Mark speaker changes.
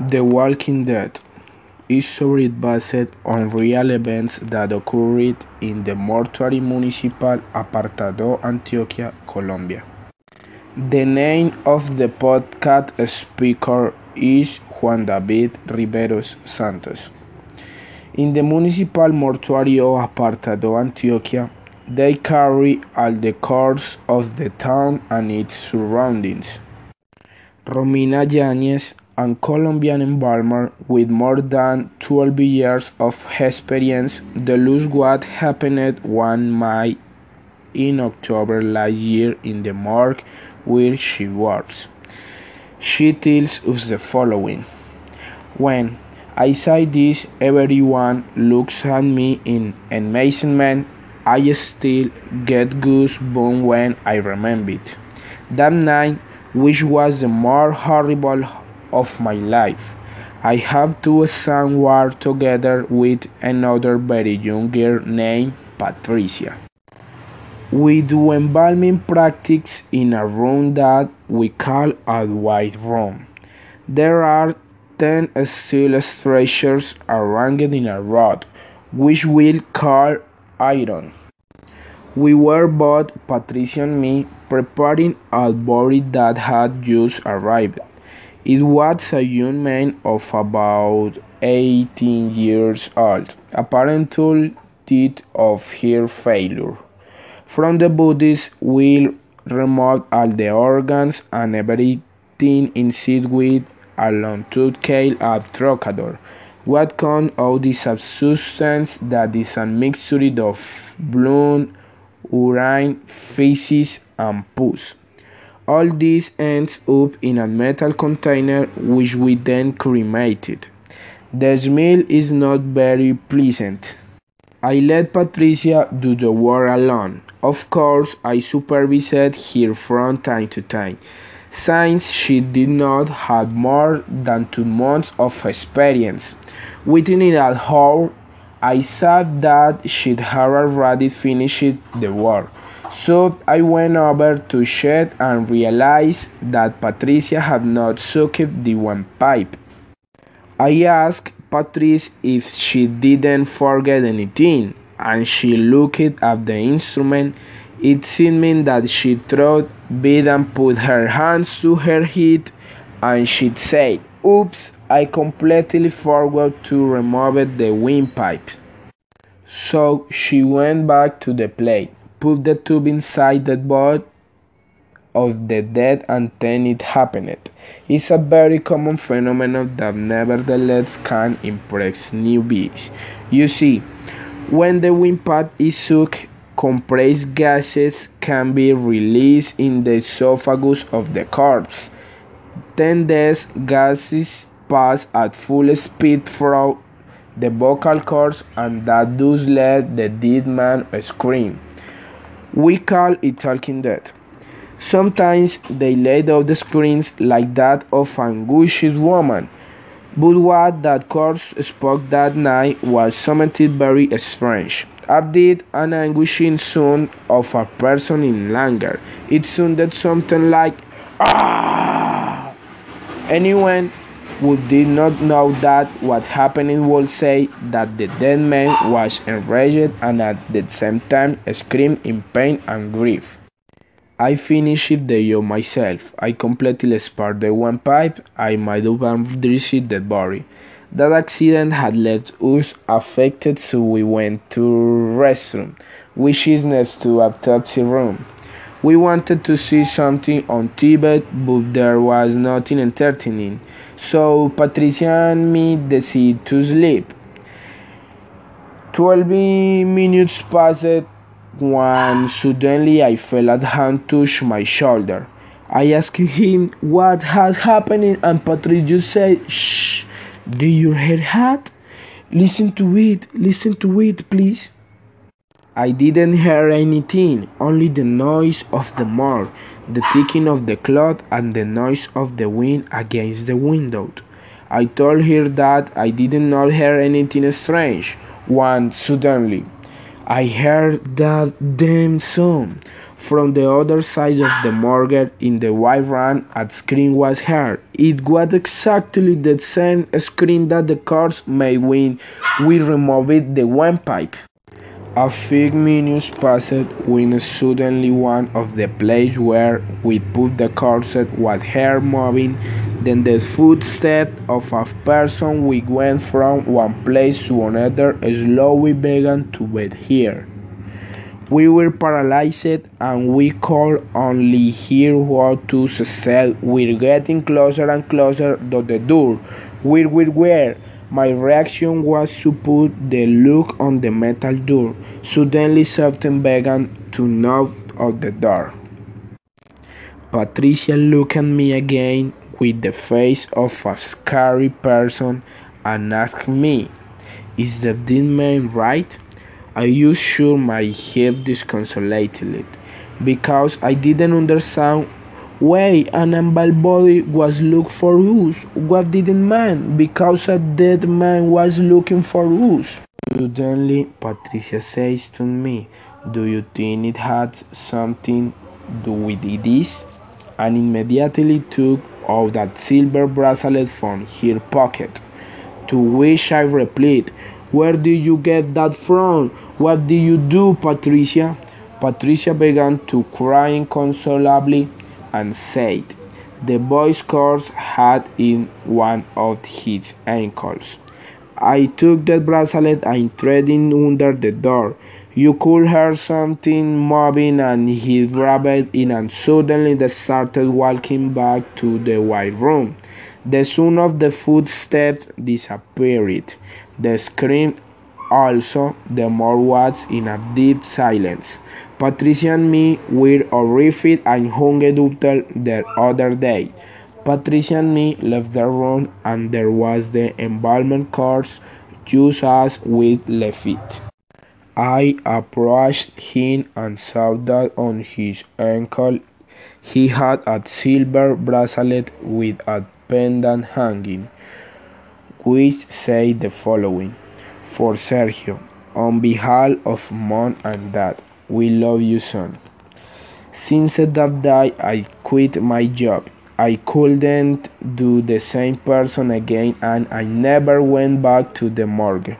Speaker 1: The Walking Dead is story based on real events that occurred in the Mortuary Municipal Apartado, Antioquia, Colombia. The name of the podcast speaker is Juan David Riveros Santos. In the Municipal Mortuary of Apartado, Antioquia, they carry all the course of the town and its surroundings. Romina Yañez, a Colombian embalmer with more than 12 years of experience, tells what happened one May in October last year in the morgue where she works. She tells us the following When I say this, everyone looks at me in amazement. I still get goosebumps when I remember it. That night, which was the more horrible of my life, I have two sons were together with another very young girl named Patricia. We do embalming practice in a room that we call a white room. There are ten steel stretchers arranged in a row, which we call iron. We were both, Patricia and me, preparing a body that had just arrived. It was a young man of about 18 years old, apparently dead of heart failure. From the bodies we removed all the organs and everything inside with a long-toothed cale of trocador. What comes out is a substance that is a mixture of blood, urine, feces, and pus. All this ends up in a metal container which we then cremated. The smell is not very pleasant. I let Patricia do the work alone. Of course, I supervised her from time to time, since she did not have more than two months of experience. Within an hour, I saw that she had already finished the work. So I went over to shed and realized that Patricia had not sucked the one pipe. I asked Patrice if she didn't forget anything, and she looked at the instrument. It seemed that she thought bit and put her hands to her head, and she said, Oops, I completely forgot to remove the windpipe. So she went back to the plate, put the tube inside the body of the dead, and then it happened. It's a very common phenomenon that nevertheless can impress newbies. You see, when the windpipe is sucked, compressed gases can be released in the esophagus of the corpse. Then these gases pass at full speed through the vocal cords and that does let the dead man scream. We call it talking dead. Sometimes they laid out the screams like that of an anguished woman, but what that corpse spoke that night was something very strange. It an anguishing sound of a person in languor. It sounded something like ah. Anyone who did not know that what happening would say that the dead man was enraged and at the same time screamed in pain and grief. I finished the job myself. I completely spared the windpipe. I might have undressed the body. That accident had left us affected, so we went to restroom, which is next to autopsy room. We wanted to see something on Tibet, but there was nothing entertaining, so Patricia and me decided to sleep. Twelve minutes passed when suddenly I felt a hand touch my shoulder. I asked him what has happened, and Patricia said, Shh, do you hear that? Listen to it, listen to it, please. I didn't hear anything, only the noise of the morgue, the ticking of the clock, and the noise of the wind against the window. I told her that I did not hear anything strange, when suddenly I heard that damn sound. From the other side of the morgue in the white a scream was heard. It was exactly the same scream that the corpse made when we removed the windpipe. A few minutes passed when suddenly one of the places where we put the corpse was heard moving, then the footsteps of a person. We went from one place to another slowly began to be heard. We were paralyzed and we could only hear what to said. We're getting closer and closer to the door. Where we were. My reaction was to put the look on the metal door. Suddenly something began to knock on the door. Patricia looked at me again with the face of a scary person and asked me, Is the dead man right? I used sure my head disconsolately because I didn't understand why an unbound body was looking for us. What did it mean? Because a dead man was looking for us. Suddenly, Patricia says to me, Do you think it had something to do with this? And immediately took out that silver bracelet from her pocket. To which I replied, Where did you get that from? What did you do, Patricia? Patricia began to cry inconsolably and said, The boy's corpse had in one of his ankles. I took the bracelet and threw it under the door. You could hear something moving and he grabbed it and suddenly they started walking back to the white room. The sound of the footsteps disappeared. The scream also, the more was in a deep silence. Patricia and me were horrified and hung up till the other day. Patricia and me left the room and there was the embalmed corpse just as we left it. I approached him and saw that on his ankle he had a silver bracelet with a pendant hanging, which said the following For Sergio, on behalf of mom and dad, we love you, son. Since that day, I quit my job. I couldn't do the same person again and I never went back to the morgue.